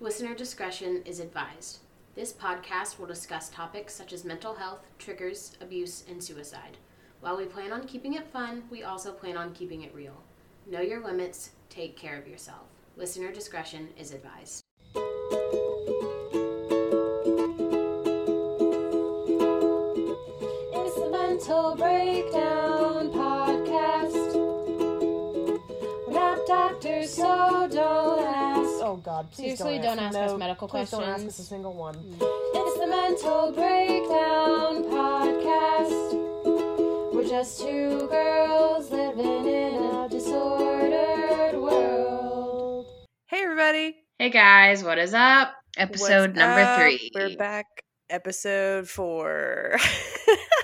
Listener discretion is advised. This podcast will discuss topics such as mental health, triggers, abuse, and suicide. While we plan on keeping it fun, we also plan on keeping it real. Know your limits, take care of yourself. Listener discretion is advised. It's the Mental Breakdown Podcast. We're not doctors, so. Oh God! Please Seriously, don't, don't ask us no, medical please Don't ask us a questions. single one. Mm. It's the Mental Breakdown Podcast. We're just two girls living in a disordered world. Hey everybody! Hey guys, what is up? Episode What's number up? three. We're back. Episode four.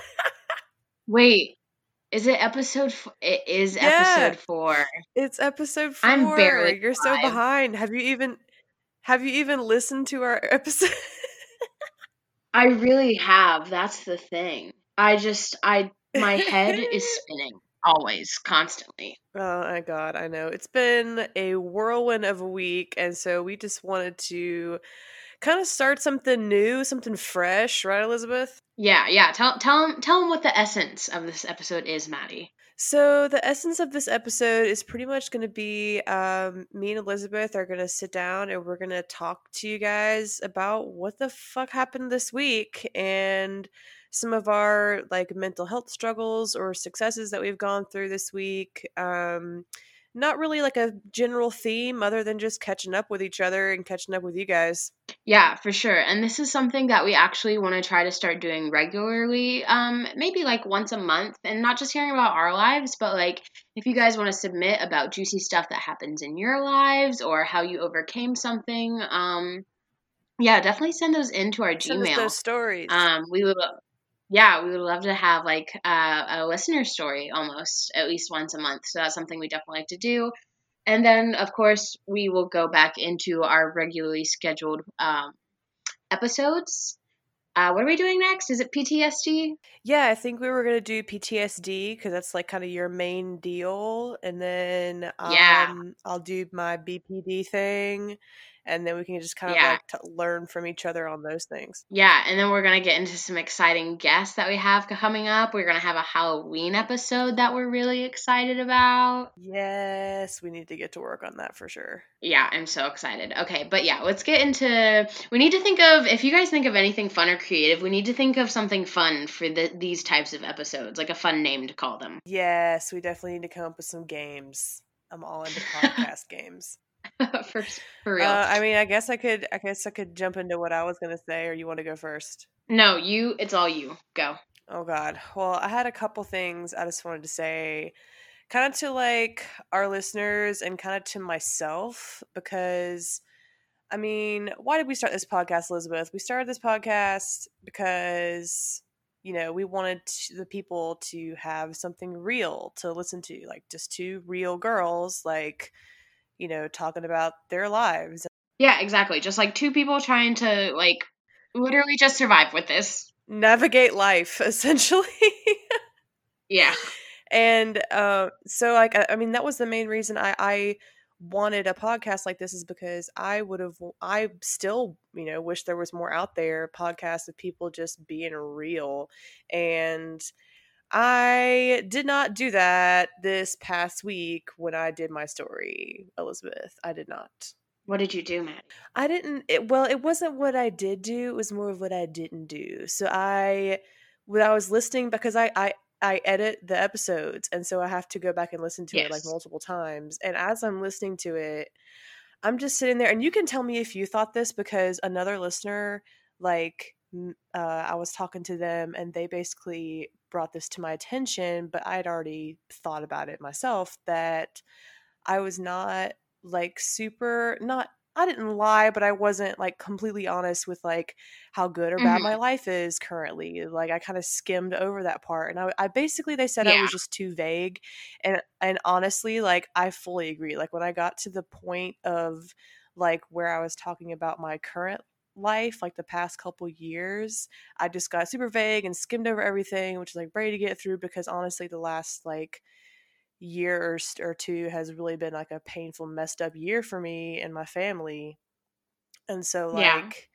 Wait, is it episode? F- it is Yeah. episode four. it's episode 4 I'm barely You're so behind. Have you even have you even listened to our episode? I really have. That's the thing. I just, I, my head is spinning always, constantly. Oh my god, I know. It's been a whirlwind of a week, and so we just wanted to kind of start something new, something fresh, right, Elizabeth? Yeah, yeah. Tell, tell him, tell him what the essence of this episode is, Maddie. So the essence of this episode is pretty much going to be um, me and Elizabeth are going to sit down and we're going to talk to you guys about what the fuck happened this week and some of our like mental health struggles or successes that we've gone through this week. Um, not really like a general theme other than just catching up with each other and catching up with you guys. Yeah, for sure. And this is something that we actually want to try to start doing regularly, um, maybe like once a month, and not just hearing about our lives, but like if you guys want to submit about juicy stuff that happens in your lives or how you overcame something, um, yeah, definitely send those into our Send Gmail. those stories. Um, we would, yeah, we would love to have like uh, a listener story almost at least once a month. So that's something we definitely like to do. And then, of course, we will go back into our regularly scheduled um, episodes. Uh, what are we doing next? Is it PTSD? Yeah, I think we were gonna do PTSD because that's like kind of your main deal, and then um, Yeah. I'll do my BPD thing, and then we can just kind of Yeah. like t- learn from each other on those things. Yeah, and then we're gonna get into some exciting guests that we have coming up. We're gonna have a Halloween episode that we're really excited about. Yes, we need to get to work on that for sure. Yeah, I'm so excited. Okay, but yeah, let's get into. We need to think of if you guys think of anything fun or creative, we need to think of something fun for the, these types of episodes, like a fun name to call them. Yes, we definitely need to come up with some games. I'm all into podcast games. for for real. Uh, I mean, I guess I could. I guess I could jump into what I was gonna say, or you want to go first? no, you. It's all you. Go. Oh God. Well, I had a couple things I just wanted to say, kind of to like our listeners and kind of to myself because, I mean, why did we start this podcast, Elizabeth? We started this podcast because you know we wanted the people to have something real to listen to, like just two real girls, like you know, talking about their lives Yeah, exactly. Just like two people trying to like literally just survive with this. navigate life, essentially. Yeah. and uh, so like I, I mean that was the main reason I, I wanted a podcast like this is because I would have I still you know wish there was more out there podcasts of people just being real and I did not do that this past week when I did my story Elizabeth I did not What did you do, Matt? I didn't. It, well, it wasn't what I did do. It was more of what I didn't do. So I, when I was listening, because I I I edit the episodes, and so I have to go back and listen to it like multiple times. And as I'm listening to it, I'm just sitting there, and you can tell me if you thought this because another listener, like, uh, I was talking to them, and they basically brought this to my attention, but I had already thought about it myself that I was not like super not I didn't lie, but I wasn't like completely honest with like how good or bad mm-hmm. my life is currently. Like I kind of skimmed over that part, and I, I basically they said I was just too vague, and and honestly, like I fully agree. Like when I got to the point of like where I was talking about my current life, like the past couple years, I just got super vague and skimmed over everything, which is like ready to get through because honestly, the last like year or, or two has really been like a painful, messed up year for me and my family. And so Yeah. like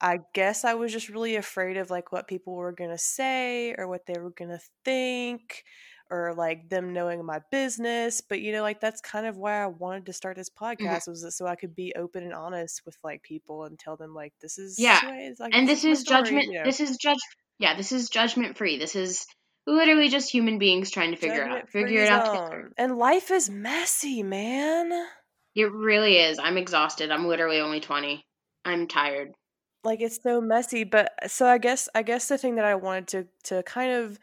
I guess I was just really afraid of like what people were going to say or what they were going to think or like them knowing my business, but you know like that's kind of why I wanted to start this Mm-hmm. podcast was that so I could be open and honest with like people and tell them like this is Yeah. way like And this this is story, judgment. you know. This is judge. Yeah, this is judgment free. This is literally just human beings trying to figure it out. Figure it out together. And life is messy, man. It really is. I'm exhausted. I'm literally only 20. I'm tired. like it's so messy but so i guess i guess the thing that i wanted to to kind of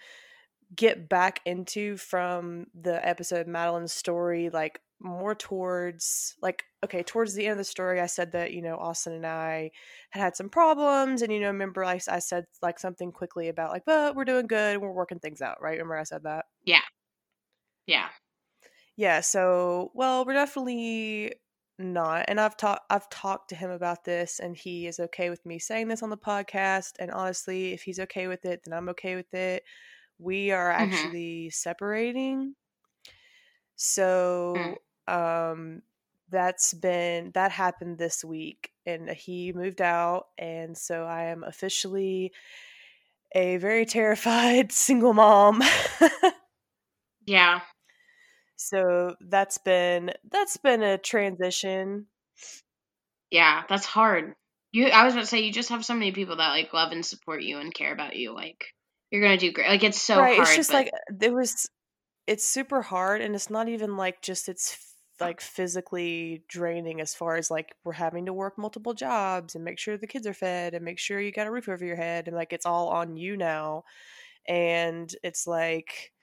get back into from the episode madeline's story like more towards like okay towards the end of the story i said that you know austin and i had had some problems and you know remember I, I said like something quickly about like but we're doing good and we're working things out right? Remember i said that? Yeah. Yeah. yeah so well we're definitely not and i've talked i've talked to him about this and he is okay with me saying this on the podcast and honestly if he's okay with it then i'm okay with it we are Mhm. actually separating so um that's been that happened this week and he moved out and so i am officially a very terrified single mom Yeah. so that's been that's been a transition Yeah. That's hard. You. I was about to say you just have so many people that like love and support you and care about you. Like you're gonna do great. Like it's so right hard. it's just but like uh, it was it's super hard and it's not even like just it's f- like physically draining as far as like we're having to work multiple jobs and make sure the kids are fed and make sure you got a roof over your head and like it's all on you now and it's like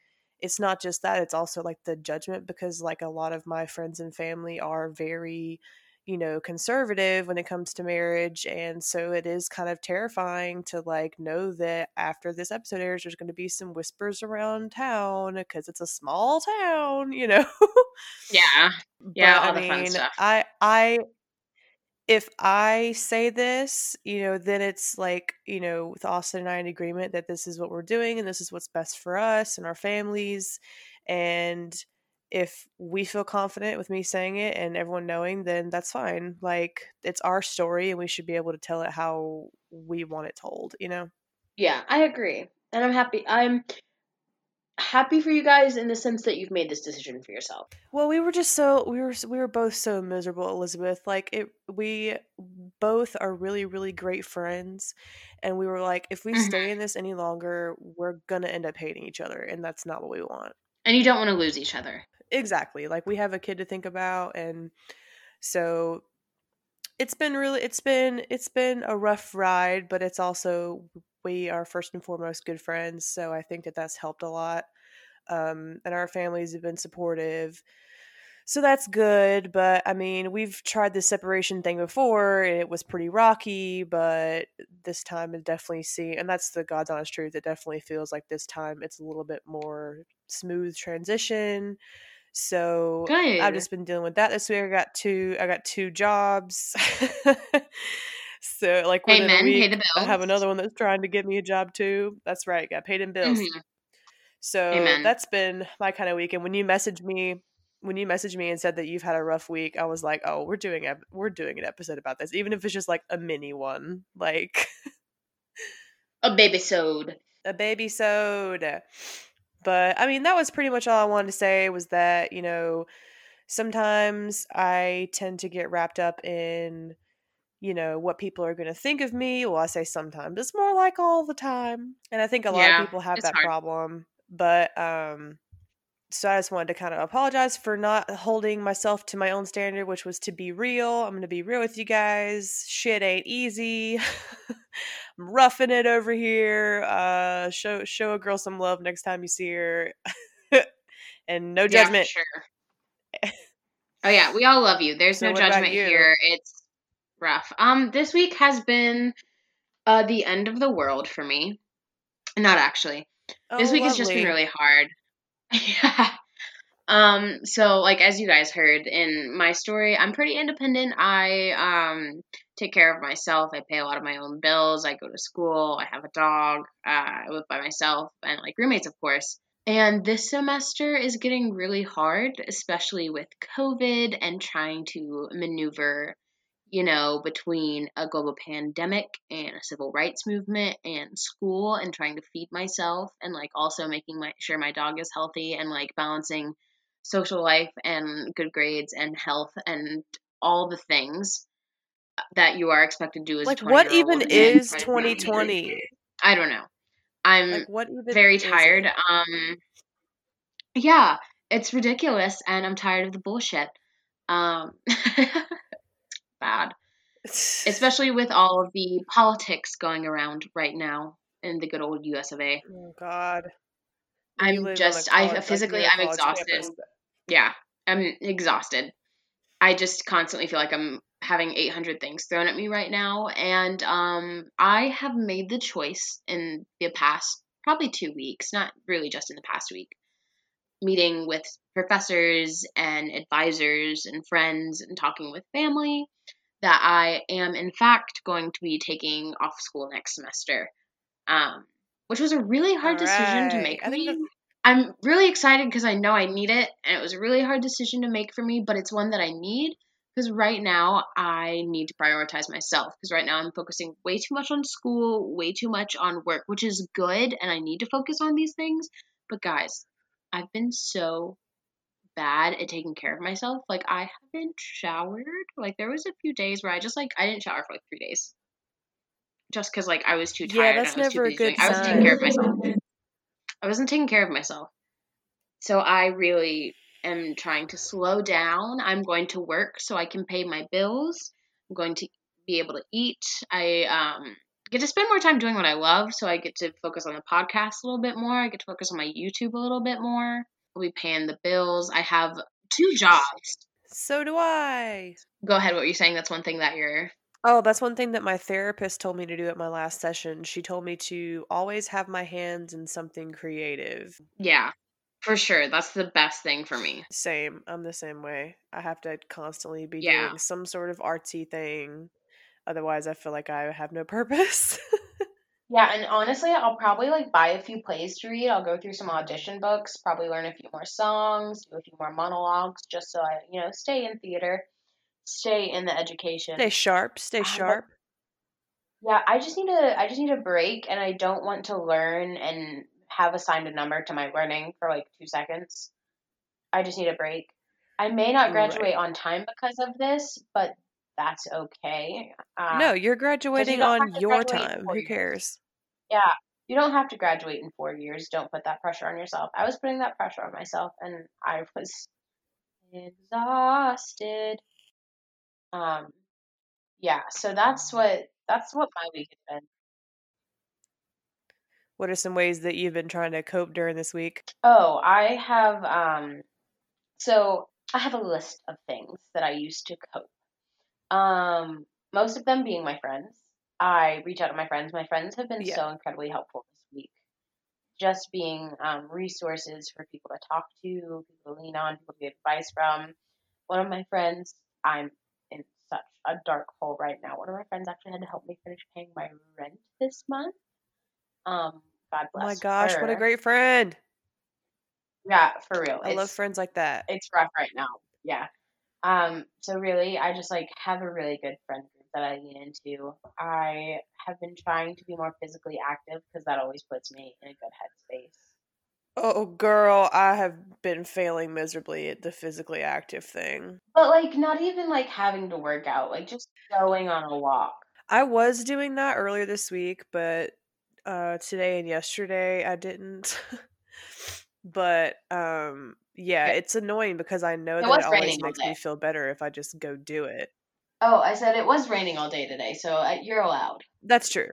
it's not just that it's also like the judgment because like a lot of my friends and family are very you know conservative when it comes to marriage and so it is kind of terrifying to like know that after this episode airs there's going to be some whispers around town because it's a small town you know yeah. Yeah, but all i the fun mean stuff. i i if I say this, you know, then it's like, you know, with Austin and I in agreement that this is what we're doing and this is what's best for us and our families. And if we feel confident with me saying it and everyone knowing, then that's fine. Like, it's our story and we should be able to tell it how we want it told, you know? Yeah, I agree. And I'm happy. I'm happy for you guys in the sense that you've made this decision for yourself. Well, we were just so we were we were both so miserable, Elizabeth. Like it we both are really really great friends and we were like if we stay mm-hmm. in this any longer, we're going to end up hating each other and that's not what we want. And you don't want to lose each other. Exactly. Like we have a kid to think about and so it's been really it's been it's been a rough ride, but it's also we are first and foremost good friends, so I think that that's helped a lot. Um and our families have been supportive. So that's good, but I mean, we've tried the separation thing before and it was pretty rocky, but this time it definitely see and that's the God's honest truth. It definitely feels like this time it's a little bit more smooth transition. So Good. I've just been dealing with that this week. I got two I got two jobs. so like within Amen. a week the I have another one that's trying to get me a job too. That's right, got paid in bills. Mhm. So Amen. that's been my kind of week. And when you messaged me, when you messaged me and said that you've had a rough week, I was like, oh, we're doing a we're doing an episode about this, even if it's just like a mini one, like A Babysode. a Babysode. But I mean, that was pretty much all I wanted to say was that you know sometimes I tend to get wrapped up in you know what people are going to think of me. Well, I say sometimes. It's more like all the time, and I think a lot Yeah, of people have that hard. problem. But um so I just wanted to kind of apologize for not holding myself to my own standard, which was to be real. I'm going to be real with you guys. Shit ain't easy. I'm roughing it over here. Uh, show show a girl some love next time you see her, and no Yeah, judgment. sure. Oh yeah, we all love you. There's So no judgment here. It's rough. Um, this week has been uh the end of the world for me. Not actually. This Oh, week has just been really hard. yeah. Um, so like as you guys heard in my story, I'm pretty independent. I um take care of myself. I pay a lot of my own bills. I go to school. I have a dog. Uh, I live by myself and like roommates, of course. And this semester is getting really hard, especially with COVID and trying to maneuver you know, between a global pandemic and a civil rights movement and school and trying to feed myself and like also making my sure my dog is healthy and like balancing social life and good grades and health and all the things that you are expected to do as Like, what even is try to navigate. 2020? I don't know. I'm Like, what very tired. Um, yeah, it's ridiculous, and I'm tired of the bullshit. Um, bad, especially with all of the politics going around right now in the good old U.S. of A. Oh God. You I'm live on a just, I college- like, physically, a I'm exhausted. campus. Yeah, I'm exhausted. I just constantly feel like I'm having 800 things thrown at me right now, and um, I have made the choice in the past probably two weeks, not really just in the past week, meeting with professors and advisors and friends and talking with family that I am in fact going to be taking off school next semester. Um, which was a really hard decision to make I me. I'm really excited because I know I need it, and it was a really hard decision to make for me, but it's one that I need because right now I need to prioritize myself because right now I'm focusing way too much on school, way too much on work, which is good, and I need to focus on these things. But guys, I've been so bad at taking care of myself. Like I haven't showered. Like there was a few days where I just like I didn't shower for like three days, just because like I was too tired. Yeah, that's and I was too never a good I wasn't taking care of myself. I wasn't taking care of myself. So I really am trying to slow down. I'm going to work so I can pay my bills. I'm going to be able to eat. I um, get to spend more time doing what I love, so I get to focus on the podcast a little bit more. I get to focus on my YouTube a little bit more. I'll be paying the bills. I have two jobs. So do I. Go ahead. What were you saying? That's one thing that you're. Oh, that's one thing that my therapist told me to do at my last session. She told me to always have my hands in something creative. Yeah, for sure. That's the best thing for me. Same. I'm the same way. I have to constantly be Yeah. doing some sort of artsy thing. Otherwise, I feel like I have no purpose. Yeah, and honestly, I'll probably like buy a few plays to read. I'll go through some audition books, probably learn a few more songs, do a few more monologues, just so I, you know, stay in theater, stay in the education. stay sharp. Stay sharp. Yeah, I just need a I just need a break, and I don't want to learn and have assigned a number to my learning for like two seconds. I just need a break. I may not Right. graduate on time because of this, but that's okay. Uh, no, you're graduating don't on your time. Who years. cares? Yeah, you don't have to graduate in four years. Don't put that pressure on yourself. I was putting that pressure on myself, and I was exhausted. Um, yeah. So that's what that's what my week has been. What are some ways that you've been trying to cope during this week? Oh, I have um, so I have a list of things that I use to cope. Um, most of them being my friends. I reach out to my friends. My friends have been Yeah. so incredibly helpful this week. Just being um, resources for people to talk to, people to lean on, people to get advice from. One of my friends, I'm in such a dark hole right now. One of my friends actually had to help me finish paying my rent this month. Um, God Oh my gosh, what a great friend. Yeah, for real. I love friends like that. it's rough right now. Yeah. Um, so really I just like have a really good friend group that I lean into. I have been trying to be more physically active because that always puts me in a good headspace. Oh, girl, I have been failing miserably at the physically active thing. But like not even like having to work out, like just going on a walk. I was doing that earlier this week, but uh today and yesterday I didn't. but um yeah, it's annoying because I know It that it always makes me feel better if I just go do it. Oh, I said it was raining all day today, so uh, you're allowed. That's true.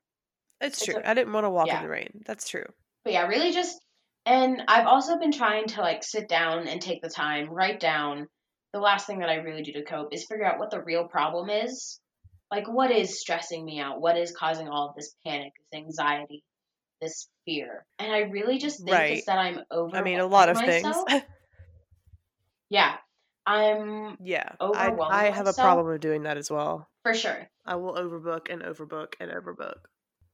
It's It's true. I didn't want to walk yeah. in the rain. That's true. But yeah, really just and I've also been trying to like sit down and take the time, write down the last thing that I really do to cope is figure out what the real problem is. Like what is stressing me out? What is causing all of this panic, this anxiety, this fear? And I really just think Right. it's that I'm over I mean, a lot of things. Yeah. I'm yeah. I I have a problem with doing that as well. for sure. I will overbook and overbook and overbook.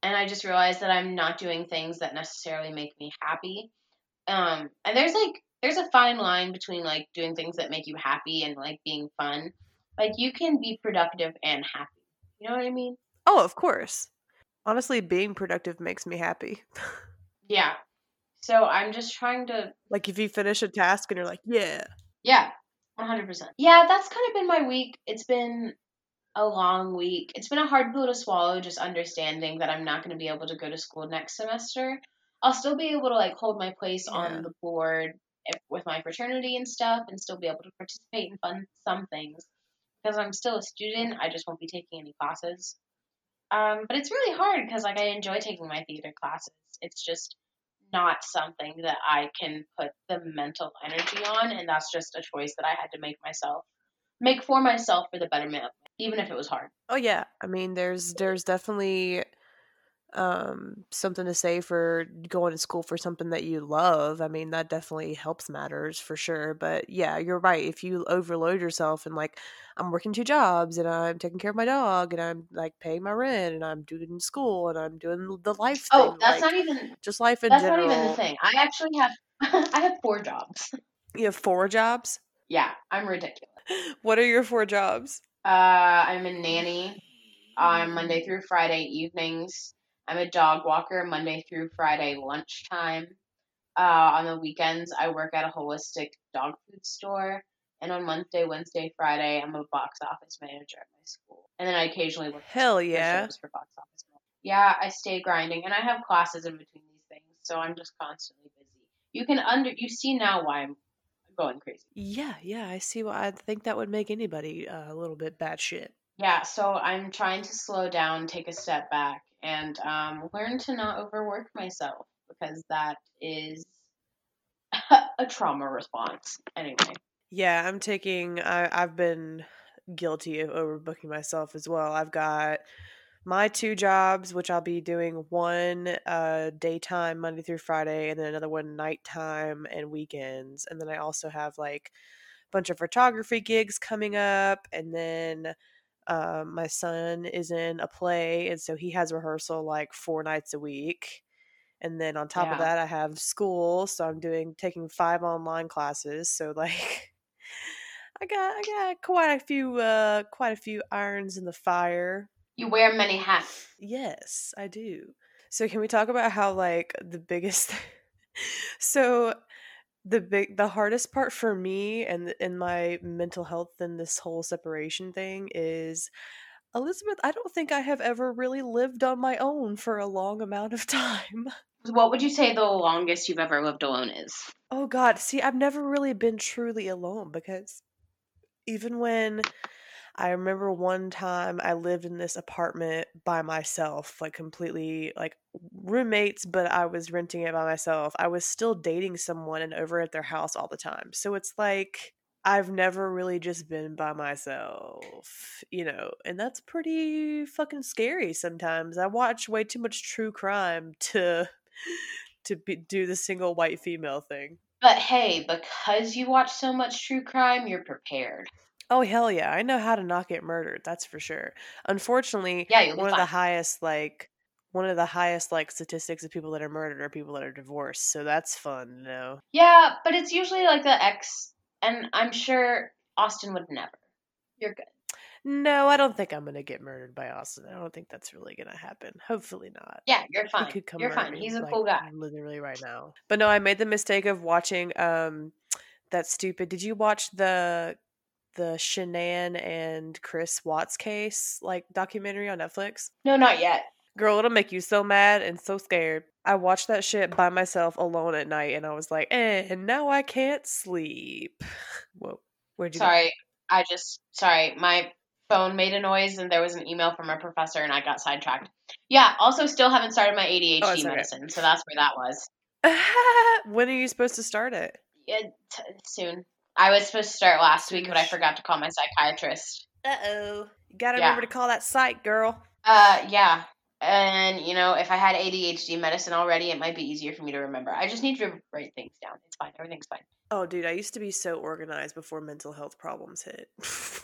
and I just realized that I'm not doing things that necessarily make me happy. Um, and there's like there's a fine line between like doing things that make you happy and like being fun. Like you can be productive and happy. You know what I mean? Oh, of course. Honestly, being productive makes me happy. Yeah. So I'm just trying to like if you finish a task and you're like, yeah. Yeah, 100%. Yeah, that's kind of been my week. It's been a long week. It's been a hard pill to swallow, just understanding that I'm not going to be able to go to school next semester. I'll still be able to like hold my place Yeah. on the board if, with my fraternity and stuff, and still be able to participate in fun some things because I'm still a student. I just won't be taking any classes. Um, but it's really hard because like I enjoy taking my theater classes. It's just not something that I can put the mental energy on, and that's just a choice that I had to make myself, make for myself for the betterment, of even if it was hard. Oh yeah. I mean, there's there's definitely um something to say for going to school for something that you love. I mean, that definitely helps matters for sure. But yeah, you're right. If you overload yourself and like I'm working two jobs and I'm taking care of my dog and I'm like paying my rent and I'm doing school and I'm doing the life Oh, thing, that's like, not even just life in that's general. not even the thing. I actually have I have four jobs. You have four jobs? Yeah, I'm ridiculous. What are your four jobs? Uh, I'm a nanny on Monday through Friday evenings. I'm a dog walker Monday through Friday lunchtime. Uh, on the weekends, I work at a holistic dog food store. And on Monday, Wednesday, Friday, I'm a box office manager at my school. And then I occasionally work Hell yeah. for box office. Yeah, I stay grinding, and I have classes in between these things, so I'm just constantly busy. You can under you see now why I'm going crazy. Yeah, yeah, I see what I think that would make anybody uh, a little bit batshit. Yeah, so I'm trying to slow down, take a step back, and um, learn to not overwork myself because that is a trauma response. Anyway, Yeah, I'm taking. I, I've been guilty of overbooking myself as well. I've got my two jobs, which I'll be doing one uh, daytime Monday through Friday, and then another one nighttime and weekends. And then I also have like a bunch of photography gigs coming up, and then um, my son is in a play, and so he has rehearsal like four nights a week. And then on top of that, I have school, so I'm doing taking five online classes. So like, I got I got quite a few uh quite a few irons in the fire. you wear many hats. Yes, I do. So can we talk about how like the biggest so the big the hardest part for me and in my mental health and this whole separation thing is Elizabeth, I don't think I have ever really lived on my own for a long amount of time. What would you say the longest you've ever lived alone is? Oh god, see, I've never really been truly alone because even when I remember one time I lived in this apartment by myself, like completely like roommates, but I was renting it by myself. I was still dating someone and over at their house all the time. So it's like I've never really just been by myself, you know, and that's pretty fucking scary sometimes. I watch way too much true crime to to be, do the single white female thing. But hey, because you watch so much true crime, you're prepared. Oh hell yeah, I know how to not get murdered. That's for sure. Unfortunately, Yeah, one of the highest like one of the highest like statistics of people that are murdered are people that are divorced. So that's fun to know. Yeah, but it's usually like the ex, and I'm sure Austin would never. You're good. No, I don't think I'm gonna get murdered by Austin. I don't think that's really gonna happen. Hopefully not. Yeah, you're fine. He could come You're fine. me, He's a like, cool guy. Literally right now. But no, I made the mistake of watching um that stupid. Did you watch the the Shanann and Chris Watts case like documentary on Netflix? No, not yet. Girl, it'll make you so mad and so scared. I watched that shit by myself alone at night and I was like, eh, and now I can't sleep. Whoa. Where'd you go? Sorry, I just sorry. My phone made a noise, and there was an email from a professor, and I got sidetracked. Yeah. Also, still haven't started my ADHD Oh, it's okay. medicine, so that's where that was. when are you supposed to start it? Yeah, t- soon. I was supposed to start last week, but I forgot to call my psychiatrist. Uh oh. You gotta Yeah. remember to call that psych, girl. Uh, yeah. And you know, if I had ADHD medicine already, it might be easier for me to remember. I just need to write things down. It's fine. Everything's fine. Oh, dude, I used to be so organized before mental health problems hit.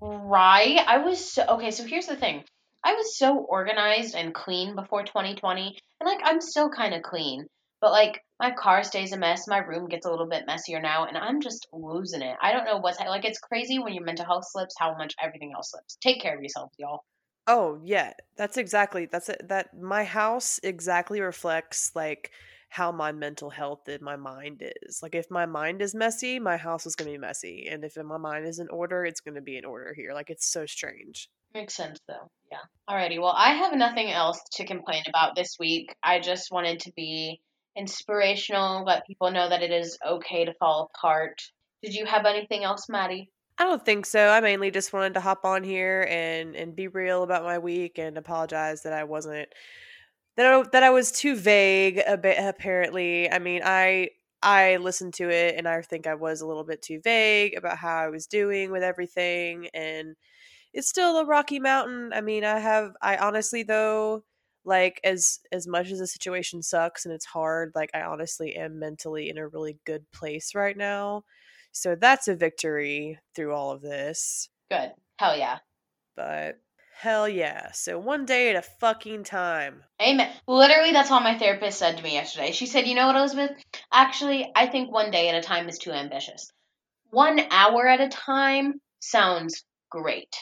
Right. I was so okay, so here's the thing. I was so organized and clean before 2020, and like I'm still kind of clean, But like my car stays a mess, my room gets a little bit messier now, and I'm just losing it. I don't know what's like. It's crazy when your mental health slips, how much everything else slips. Take care of yourselves, y'all. Oh yeah, that's exactly that's it. That my house exactly reflects like how my mental health and my mind is. Like if my mind is messy, my house is gonna be messy, and if my mind is in order, it's gonna be in order here. Like it's so strange. Makes sense though. Yeah. Alrighty. Well, I have nothing else to complain about this week. I just wanted to be inspirational, let people know that it is okay to fall apart. Did you have anything else, Maddie? I don't think so. I mainly just wanted to hop on here and and be real about my week and apologize that I wasn't that I, that I was too vague a bit apparently. I mean, I I listened to it and I think I was a little bit too vague about how I was doing with everything and it's still a rocky mountain. I mean, I have I honestly though like as as much as the situation sucks and it's hard, like I honestly am mentally in a really good place right now. So that's a victory through all of this. Good. Hell yeah. But hell yeah. So one day at a fucking time. Amen. Literally, that's all my therapist said to me yesterday. She said, You know what, Elizabeth? Actually, I think one day at a time is too ambitious. One hour at a time sounds great.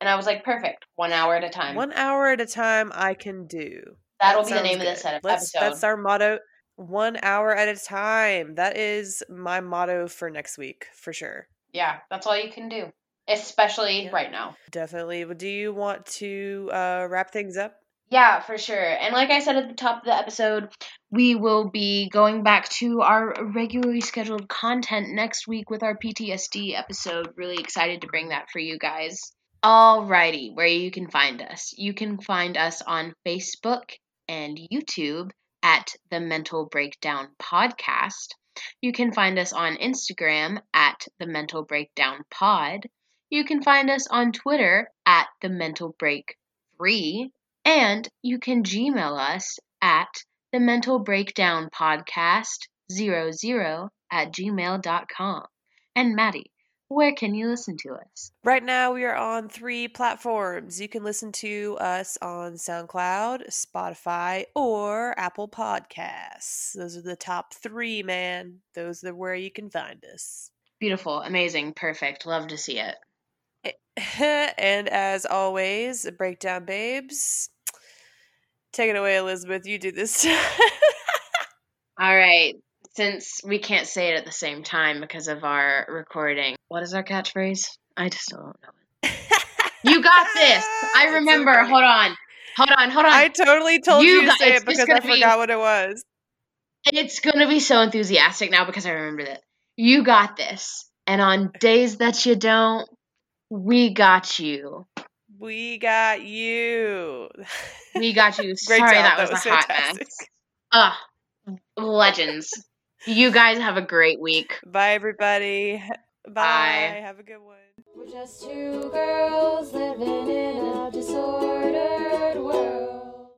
And I was like, Perfect. One hour at a time. One hour at a time I can do. That'll That be the name sounds of this good. episode. That's our motto. One hour at a time. That is my motto for next week, for sure. yeah, that's all you can do. Especially Yep. right now. Definitely. Do you want to uh, wrap things up? Yeah, for sure. And like I said at the top of the episode, we will be going back to our regularly scheduled content next week with our PTSD episode. Really excited to bring that for you guys. Alrighty, where you can find us. You can find us on Facebook and YouTube at the Mental Breakdown Podcast. You can find us on Instagram at the Mental Breakdown Pod. You can find us on Twitter at the Mental Break Free. And you can Gmail us at the mental breakdown podcast 00 at gmail.com. And Maddie, where can you listen to us? Right now, we are on three platforms. You can listen to us on SoundCloud, Spotify, or Apple Podcasts. Those are the top three, man. Those are where you can find us. Beautiful, amazing, perfect. Love to see it. and as always, Breakdown Babes. Take it away, Elizabeth. You do this. All right. Since we can't say it at the same time because of our recording, what is our catchphrase? I just don't know. You got this. I remember. funny. hold on. Hold on. Hold on. I totally told You you, to say it because I gonna be- forgot what it was. It's going to be so enthusiastic now because I remembered it. You got this. And on days that you don't, we got you. We got you. We got you. Sorry, job. that was, was a hot mess. Ah, legends. You guys have a great week. Bye, everybody. Bye. Bye. Have a good one. We're just two girls living in a disordered